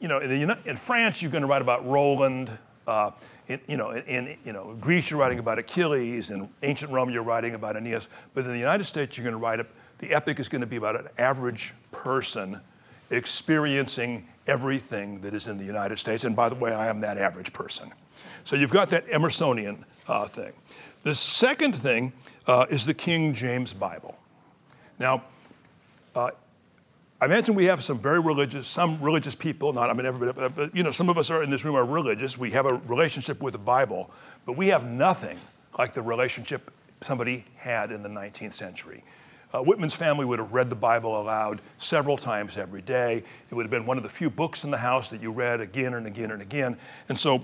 you know, in, the, in France, you're going to write about Roland, uh, in, you know, in, you know, Greece, you're writing about Achilles. In ancient Rome, you're writing about Aeneas. But in the United States, you're going to write a, the epic is going to be about an average person experiencing everything that is in the United States. And by the way, I am that average person. So you've got that Emersonian uh, thing. The second thing uh, is the King James Bible. Now, uh, I imagine we have some very religious, some religious people, not, I mean, everybody, but, you know, some of us are in this room are religious. We have a relationship with the Bible, but we have nothing like the relationship somebody had in the 19th century. Uh, Whitman's family would have read the Bible aloud several times every day. It would have been one of the few books in the house that you read again and again and again. And so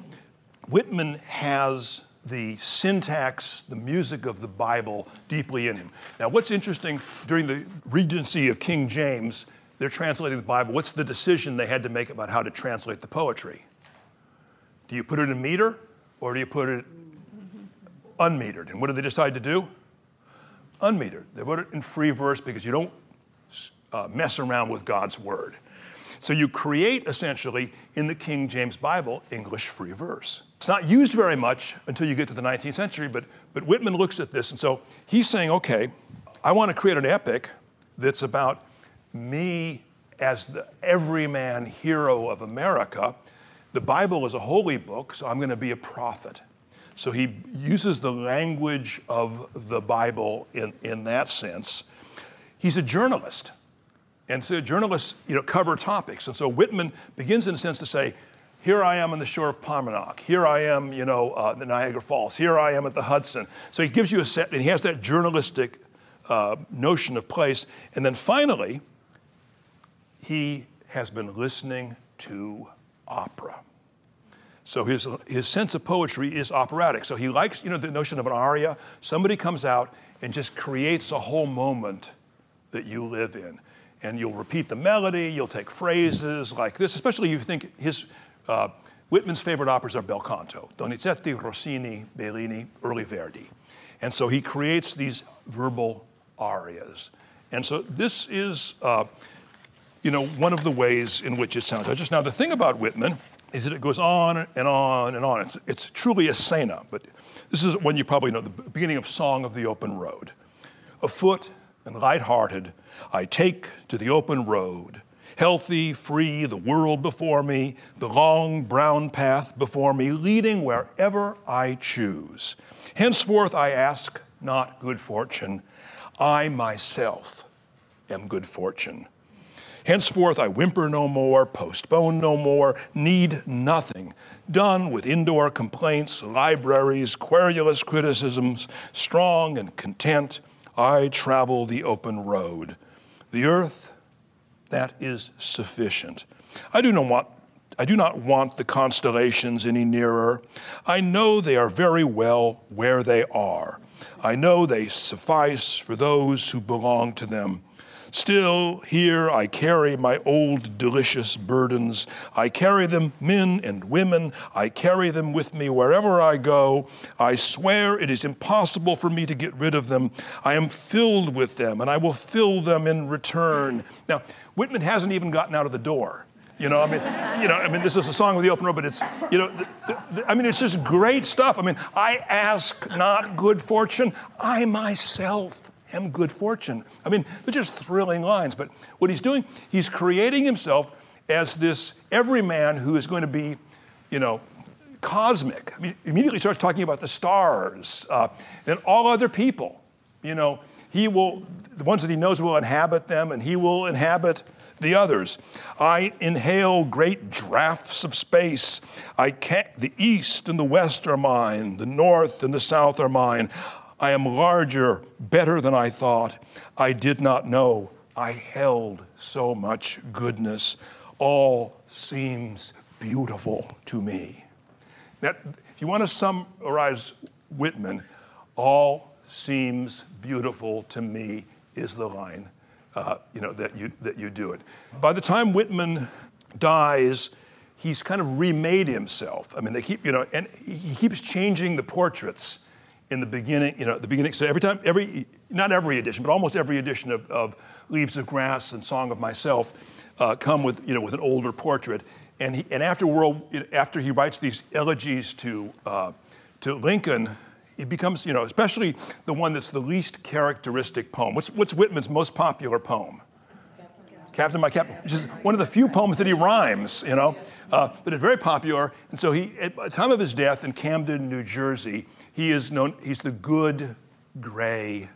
Whitman has the syntax, the music of the Bible deeply in him. Now, what's interesting during the regency of King James, they're translating the Bible. What's the decision they had to make about how to translate the poetry? Do you put it in meter or do you put it unmetered? And what did they decide to do? Unmetered. They put it in free verse because you don't uh, mess around with God's word. So you create essentially in the King James Bible English free verse. It's not used very much until you get to the 19th century, but, but Whitman looks at this and so he's saying, okay, I want to create an epic that's about me as the everyman hero of America. The Bible is a holy book, so I'm going to be a prophet. So he uses the language of the Bible in, in that sense. He's a journalist. And so journalists, you know, cover topics. And so Whitman begins in a sense to say, here I am on the shore of Paumanok. Here I am, you know, uh, the Niagara Falls. Here I am at the Hudson. So he gives you a set, and he has that journalistic uh, notion of place. And then finally, he has been listening to opera. So his, his sense of poetry is operatic. So he likes, you know, the notion of an aria. Somebody comes out and just creates a whole moment that you live in and you'll repeat the melody, you'll take phrases like this, especially if you think his, uh, Whitman's favorite operas are bel canto, Donizetti, Rossini, Bellini, early Verdi. And so he creates these verbal arias. And so this is, uh, you know, one of the ways in which it sounds. Just now, the thing about Whitman is that it goes on and on and on. It's, it's truly a scena, but this is one you probably know, the beginning of Song of the Open Road. Afoot and light-hearted, I take to the open road, healthy, free, the world before me, the long brown path before me, leading wherever I choose. Henceforth I ask not good fortune, I myself am good fortune. Henceforth I whimper no more, postpone no more, need nothing. Done with indoor complaints, libraries, querulous criticisms, strong and content, I travel the open road. The earth, that is sufficient. I do not want I do not want the constellations any nearer. I know they are very well where they are. I know they suffice for those who belong to them. Still, here I carry my old delicious burdens. I carry them, men and women. I carry them with me wherever I go. I swear it is impossible for me to get rid of them. I am filled with them, and I will fill them in return. Now, Whitman hasn't even gotten out of the door. You know, I mean, you know, I mean, this is a song with the open road, but it's, you know, the, the, I mean, it's just great stuff. I mean, I ask not good fortune, I myself am good fortune. I mean, they're just thrilling lines. But what he's doing, he's creating himself as this everyman who is going to be, you know, cosmic. I mean, immediately starts talking about the stars uh, and all other people. You know, he will, the ones that he knows will inhabit them, and he will inhabit the others. I inhale great draughts of space. I can't, the east and the west are mine, the north and the south are mine. I am larger, better than I thought. I did not know I held so much goodness. All seems beautiful to me. That, if you want to summarize Whitman, all seems beautiful to me is the line uh, you know, that, you, that you do it. By the time Whitman dies, he's kind of remade himself. I mean, they keep, you know, and he keeps changing the portraits in the beginning, you know, the beginning. So every time, every, not every edition, but almost every edition of, of Leaves of Grass and Song of Myself uh, come with, you know, with an older portrait. And, he, and after, world, after he writes these elegies to, uh, to Lincoln, it becomes, you know, especially the one that's the least characteristic poem. What's, what's Whitman's most popular poem? Captain My Captain, which is one of the few poems that he rhymes, you know, uh, but it's very popular. And so he, at the time of his death in Camden, New Jersey, he is known, he's the good gray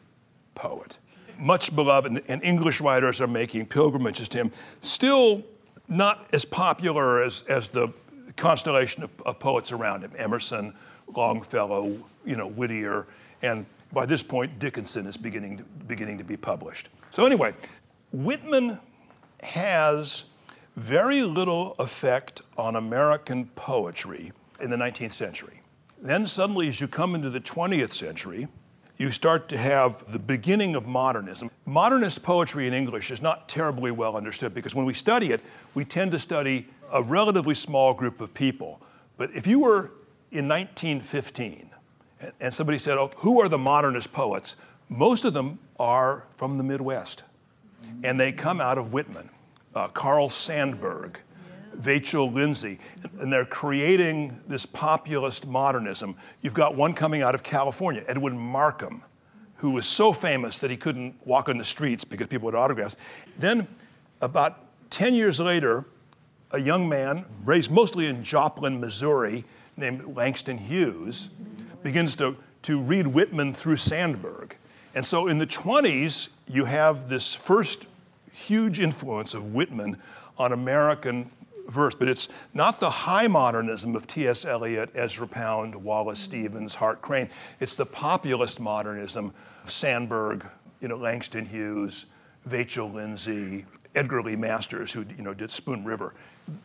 poet. Much beloved, and, English writers are making pilgrimages to him. Still not as popular as, as the constellation of, of poets around him Emerson, Longfellow, you know, Whittier, and by this point, Dickinson is beginning to, beginning to be published. So anyway, Whitman has very little effect on American poetry in the 19th century. Then suddenly, as you come into the 20th century, you start to have the beginning of modernism. Modernist poetry in English is not terribly well understood because when we study it, we tend to study a relatively small group of people. But if you were in 1915 and somebody said, oh, Who are the modernist poets? Most of them are from the Midwest, and they come out of Whitman. Uh, Carl Sandburg, Vachel Lindsay, and they're creating this populist modernism. You've got one coming out of California, Edwin Markham, who was so famous that he couldn't walk on the streets because people had autographs. Then, about 10 years later, a young man raised mostly in Joplin, Missouri, named Langston Hughes, begins to, to read Whitman through Sandburg. And so in the 20s, you have this first huge influence of Whitman on American verse, but it's not the high modernism of T.S. Eliot, Ezra Pound, Wallace Stevens, Hart Crane. It's the populist modernism of Sandburg, you know, Langston Hughes, Vachel Lindsay, Edgar Lee Masters, who you know did Spoon River.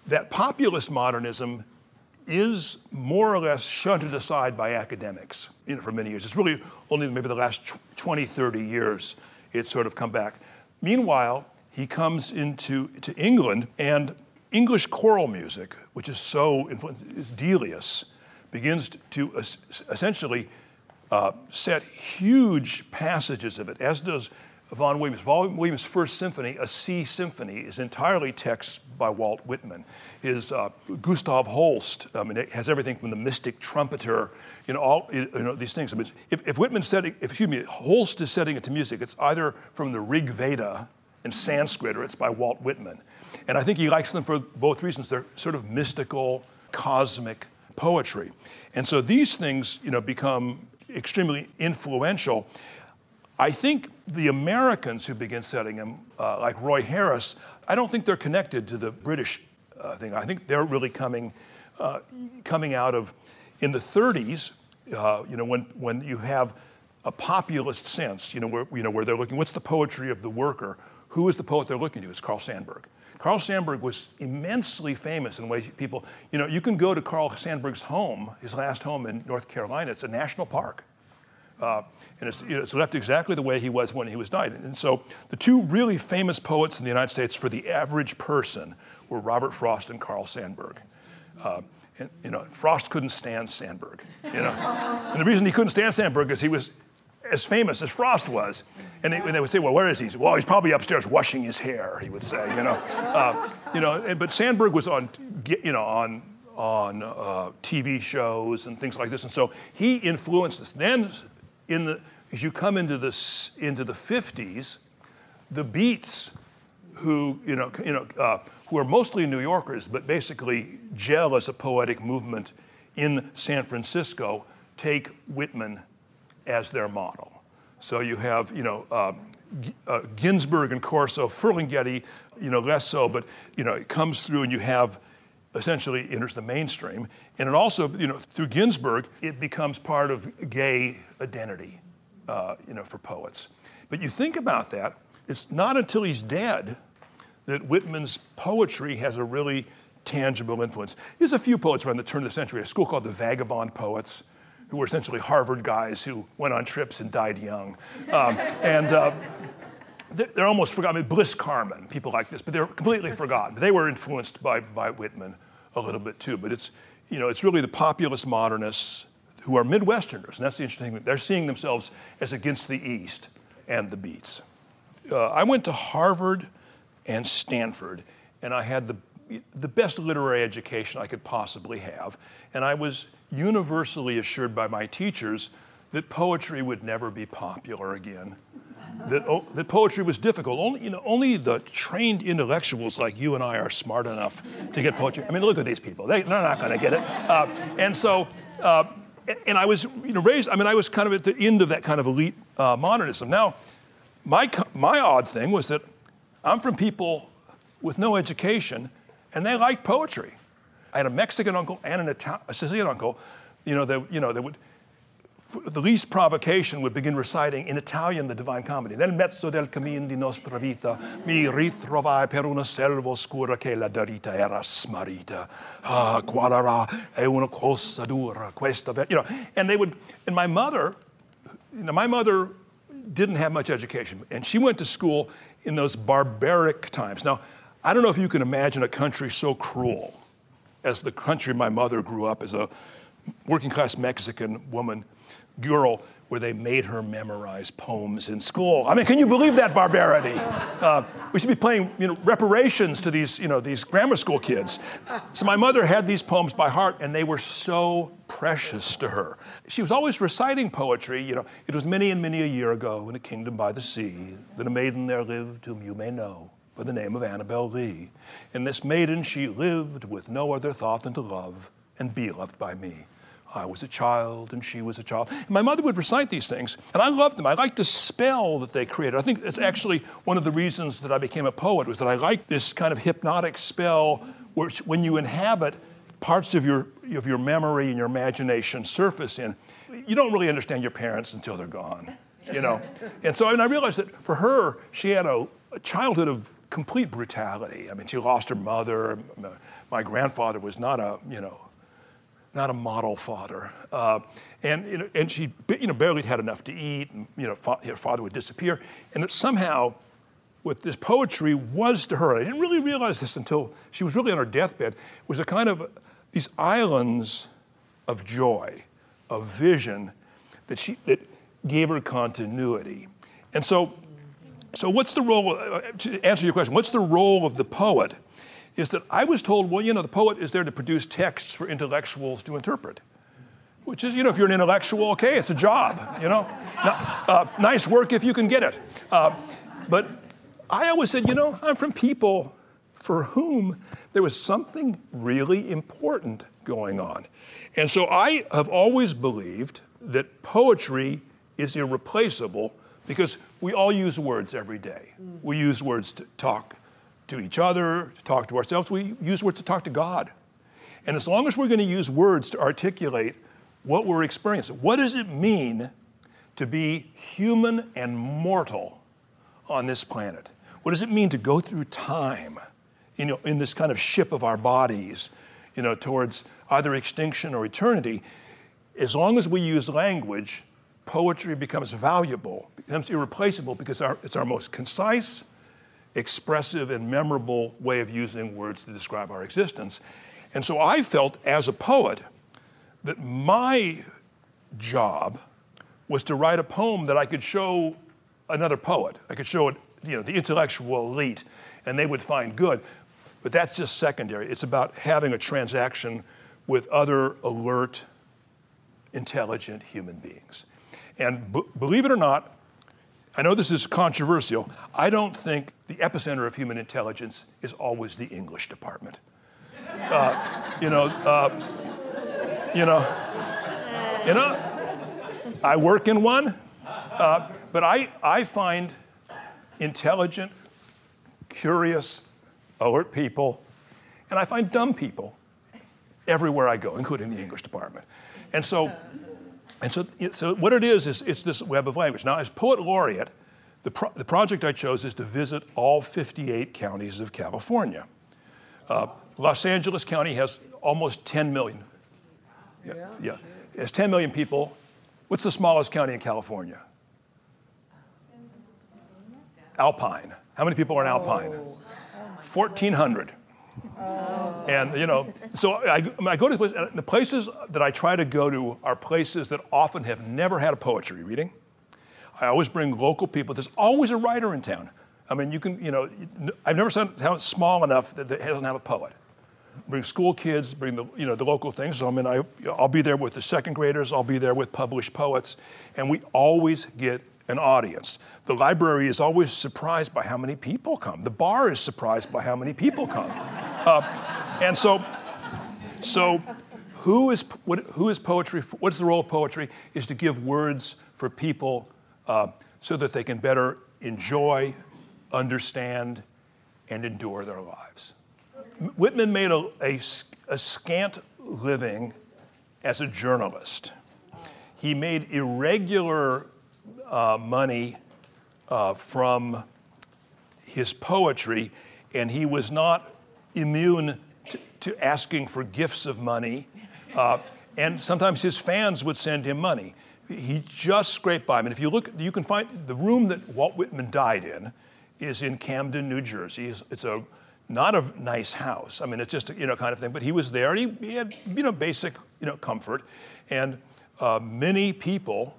That populist modernism is more or less shunted aside by academics you know, for many years. It's really only maybe the last 20, 30 years it's sort of come back. Meanwhile, he comes into to England and English choral music, which is so influential, Delius, begins to essentially uh, set huge passages of it, as does Vaughan Williams. Vaughan Williams' First Symphony, a Sea symphony, is entirely texts by Walt Whitman. His uh, Gustav Holst, I mean, it has everything from the mystic trumpeter, you know, all you know these things. I mean, if, if Whitman's setting, if excuse me, Holst is setting it to music, it's either from the Rig Veda in Sanskrit or it's by Walt Whitman. And I think he likes them for both reasons. They're sort of mystical, cosmic poetry. And so these things, you know, become extremely influential. I think the Americans who begin setting them, uh, like Roy Harris, I don't think they're connected to the British uh, thing. I think they're really coming, uh, coming out of, in the 30s, uh, you know, when, when you have a populist sense, you know, where, you know, where they're looking, what's the poetry of the worker? Who is the poet they're looking to? It's Carl Sandburg. Carl Sandburg was immensely famous in ways people, you know, you can go to Carl Sandburg's home, his last home in North Carolina. It's a national park. Uh, and it's, it's, left exactly the way he was when he was died. And so the two really famous poets in the United States for the average person were Robert Frost and Carl Sandburg. Uh, and you know, Frost couldn't stand Sandburg. You know, and the reason he couldn't stand Sandburg is he was as famous as Frost was. And they, and they, would say, well, where is he? Well, he's probably upstairs washing his hair, he would say, you know. Uh, you know, and, but Sandburg was on, you know, on, on uh, TV shows and things like this. And so he influenced this. Then in the, as you come into, this, into the 50s, the Beats, who, you know, you know, uh, who are mostly New Yorkers, but basically gel as a poetic movement in San Francisco, take Whitman as their model. So you have, you know, uh, uh, Ginsberg and Corso, Ferlinghetti, you know, less so, but, you know, it comes through and you have essentially enters the mainstream. And it also, you know, through Ginsberg, it becomes part of gay identity, uh, you know, for poets. But you think about that, it's not until he's dead that Whitman's poetry has a really tangible influence. There's a few poets around the turn of the century, a school called the Vagabond Poets, who were essentially Harvard guys who went on trips and died young. Um, and uh, they're almost forgotten. I mean, Bliss Carman, people like this, but they're completely forgotten. They were influenced by, by Whitman a little bit too, but it's, you know, it's really the populist modernists who are Midwesterners, and that's the interesting thing. They're seeing themselves as against the East and the Beats. Uh, I went to Harvard and Stanford, and I had the, the best literary education I could possibly have, and I was universally assured by my teachers that poetry would never be popular again. That, oh, that poetry was difficult. Only, you know, only the trained intellectuals like you and I are smart enough to get poetry. I mean, look at these people. They, are not going to get it. Uh, and so, uh, and I was you know, raised, I mean, I was kind of at the end of that kind of elite uh, modernism. Now, my, my odd thing was that I'm from people with no education, and they like poetry. I had a Mexican uncle and an Italian, a Sicilian uncle, you know, they, you know, they would, the least provocation would begin reciting in Italian the Divine Comedy. Nel mezzo del cammin di nostra vita mi ritrovai per una selva oscura che la deritta era smarrita. Ah, qual era è una cosa dura questa. You know, and they would, and my mother, you know, my mother didn't have much education, and she went to school in those barbaric times. Now, I don't know if you can imagine a country so cruel as the country my mother grew up as a working class Mexican woman girl where they made her memorize poems in school. I mean, can you believe that barbarity? Uh, we should be paying you know, reparations to these, you know, these grammar school kids. So my mother had these poems by heart, and they were so precious to her. She was always reciting poetry. You know, it was many and many a year ago in a kingdom by the sea that a maiden there lived whom you may know by the name of Annabel Lee. And this maiden she lived with no other thought than to love and be loved by me. I was a child and she was a child. And my mother would recite these things, and I loved them. I liked the spell that they created. I think it's actually one of the reasons that I became a poet was that I liked this kind of hypnotic spell, which when you inhabit parts of your of your memory and your imagination surface in, you don't really understand your parents until they're gone, you know. and so and I realized that for her, she had a, a childhood of complete brutality. I mean, she lost her mother. My grandfather was not a you know not a model father. Uh, and, you know, and she you know, barely had enough to eat, and you know, fa- her father would disappear. And that somehow, what this poetry was to her, I didn't really realize this until she was really on her deathbed, was a kind of these islands of joy, of vision that, she, that gave her continuity. And so, so what's the role, uh, to answer your question, what's the role of the poet? Is that I was told, well, you know, the poet is there to produce texts for intellectuals to interpret. Which is, you know, if you're an intellectual, okay, it's a job, you know. Now, uh, nice work if you can get it. Uh, but I always said, you know, I'm from people for whom there was something really important going on. And so I have always believed that poetry is irreplaceable because we all use words every day. We use words to talk to each other, to talk to ourselves. We use words to talk to God. And as long as we're going to use words to articulate what we're experiencing, what does it mean to be human and mortal on this planet? What does it mean to go through time you know, in this kind of ship of our bodies you know, towards either extinction or eternity? As long as we use language, poetry becomes valuable, becomes irreplaceable because our, it's our most concise, expressive and memorable way of using words to describe our existence. And so I felt as a poet that my job was to write a poem that I could show another poet. I could show it, you know, the intellectual elite, and they would find good. But that's just secondary. It's about having a transaction with other alert, intelligent human beings. And b- believe it or not, I know this is controversial. I don't think the epicenter of human intelligence is always the English department. Uh, you know, uh, you know, you know, I work in one, uh, but I, I find intelligent, curious, alert people, and I find dumb people everywhere I go, including the English department. And so and so, so what it is, is it's this web of language. Now, as poet laureate, the, pro- the project I chose is to visit all 58 counties of California. Uh, Los Angeles County has almost 10 million. Yeah, yeah. yeah. It has 10 million people. What's the smallest county in California? Alpine. How many people are in Alpine? 1,400. Oh. And you know, so I, I go to the, place, the places that I try to go to are places that often have never had a poetry reading. I always bring local people. There's always a writer in town. I mean, you can, you know, I've never seen a town small enough that, that doesn't have a poet. Bring school kids, bring the, you know, the local things. So I mean, I, I'll be there with the second graders. I'll be there with published poets, and we always get an audience. The library is always surprised by how many people come. The bar is surprised by how many people come. Uh, and so, so who is, what, who is poetry? What's the role of poetry? Is to give words for people uh, so that they can better enjoy, understand, and endure their lives. Whitman made a, a, a scant living as a journalist. He made irregular uh, money uh, from his poetry, and he was not immune to, to asking for gifts of money. Uh, and sometimes his fans would send him money. He just scraped by. I mean, if you look, you can find the room that Walt Whitman died in is in Camden, New Jersey. It's, a not a nice house. I mean, it's just a, you know kind of thing. But he was there, and he, he had you know basic you know comfort, and uh, many people,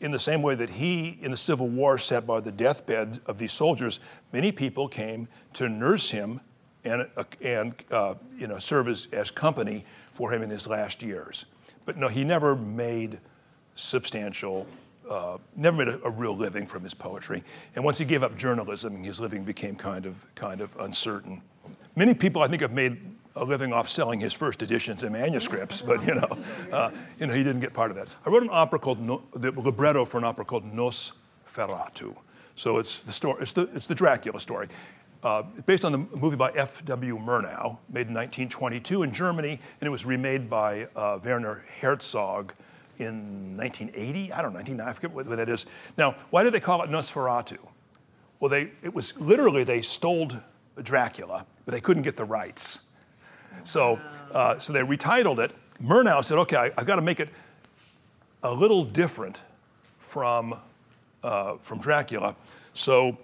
in the same way that he in the Civil War sat by the deathbed of these soldiers, many people came to nurse him and uh, and uh, you know serve as, as company for him in his last years. But no, he never made substantial uh, never made a, a, real living from his poetry. And once he gave up journalism, his living became kind of, kind of uncertain. Many people, I think, have made a living off selling his first editions and manuscripts, but you know, uh, you know, he didn't get part of that. I wrote an opera called no, the libretto for an opera called Nosferatu. So it's the story, it's the, it's the Dracula story. Uh, based on the movie by F.W. Murnau, made in 1922 in Germany, and it was remade by uh, Werner Herzog in 1980. I don't know, 1990, I forget what, that is. Now, why did they call it Nosferatu? Well, they, it was literally they stole Dracula, but they couldn't get the rights. So, uh, so they retitled it. Murnau said, okay, I, have got to make it a little different from, uh, from Dracula. So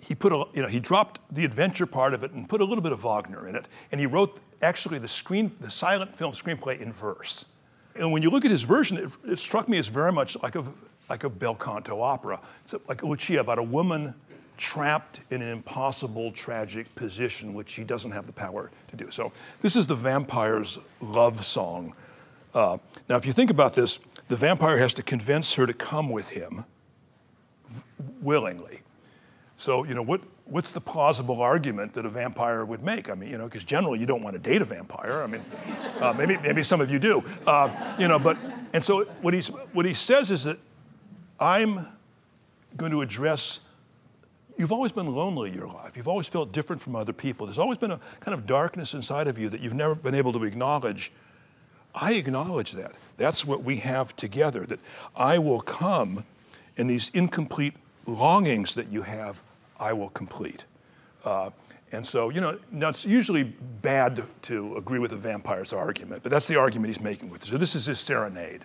he put a, you know, he dropped the adventure part of it and put a little bit of Wagner in it. And he wrote actually the screen, the silent film screenplay in verse. And when you look at his version, it, it struck me as very much like a, like a bel canto opera. It's like Lucia about a woman trapped in an impossible, tragic position which she doesn't have the power to do. So this is the vampire's love song. Uh, now, if you think about this, the vampire has to convince her to come with him willingly. So, you know, what, what's the plausible argument that a vampire would make? I mean, you know, because generally you don't want to date a vampire. I mean, uh, maybe, maybe some of you do. Uh, you know, but, and so what, he's, what he says is that I'm going to address, you've always been lonely in your life. You've always felt different from other people. There's always been a kind of darkness inside of you that you've never been able to acknowledge. I acknowledge that. That's what we have together, that I will come in these incomplete longings that you have I will complete. Uh, and so, you know, now it's usually bad to agree with a vampire's argument, but that's the argument he's making with it. So this is his serenade.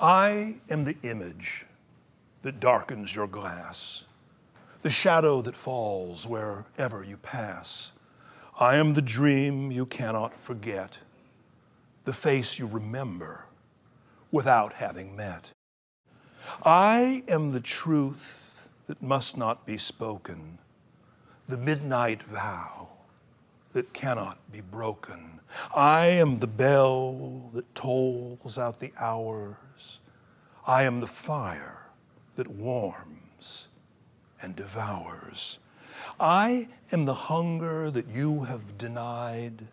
I am the image that darkens your glass, the shadow that falls wherever you pass. I am the dream you cannot forget, the face you remember without having met. I am the truth that must not be spoken, the midnight vow that cannot be broken. I am the bell that tolls out the hours. I am the fire that warms and devours. I am the hunger that you have denied,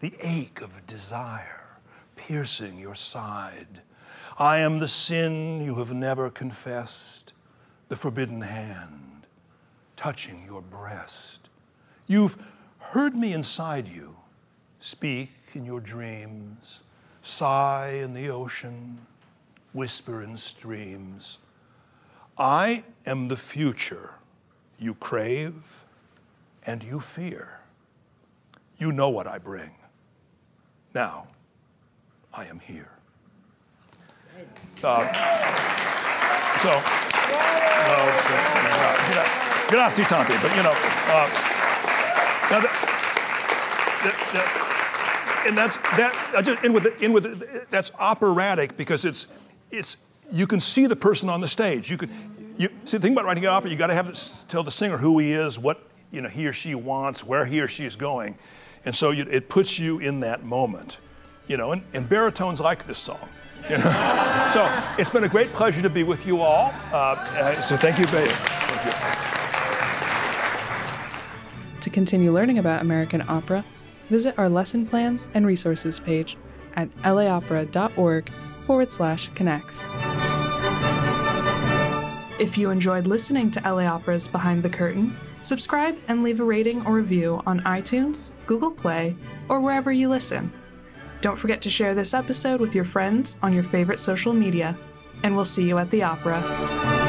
the ache of desire piercing your side. I am the sin you have never confessed, the forbidden hand touching your breast. You've heard me inside you speak in your dreams, sigh in the ocean, whisper in streams. I am the future you crave and you fear. You know what I bring. Now, I am here. Uh, so, no, grazie tanti, but you know, uh, now that, that, and that's that. I just in with the, in with the, that's operatic because it's it's you can see the person on the stage. You can you see the thing about writing an opera. You got to have tell the singer who he is, what you know he or she wants, where he or she is going, and so you, it puts you in that moment. You know, and, and baritones like this song. You know? so it's been a great pleasure to be with you all. Uh, uh so thank you, Thank you. To continue learning about American opera, visit our lesson plans and resources page at laopera.org forward slash connects. If you enjoyed listening to LA Opera's Behind the Curtain, subscribe and leave a rating or review on iTunes, Google Play, or wherever you listen. Don't forget to share this episode with your friends on your favorite social media, and we'll see you at the opera.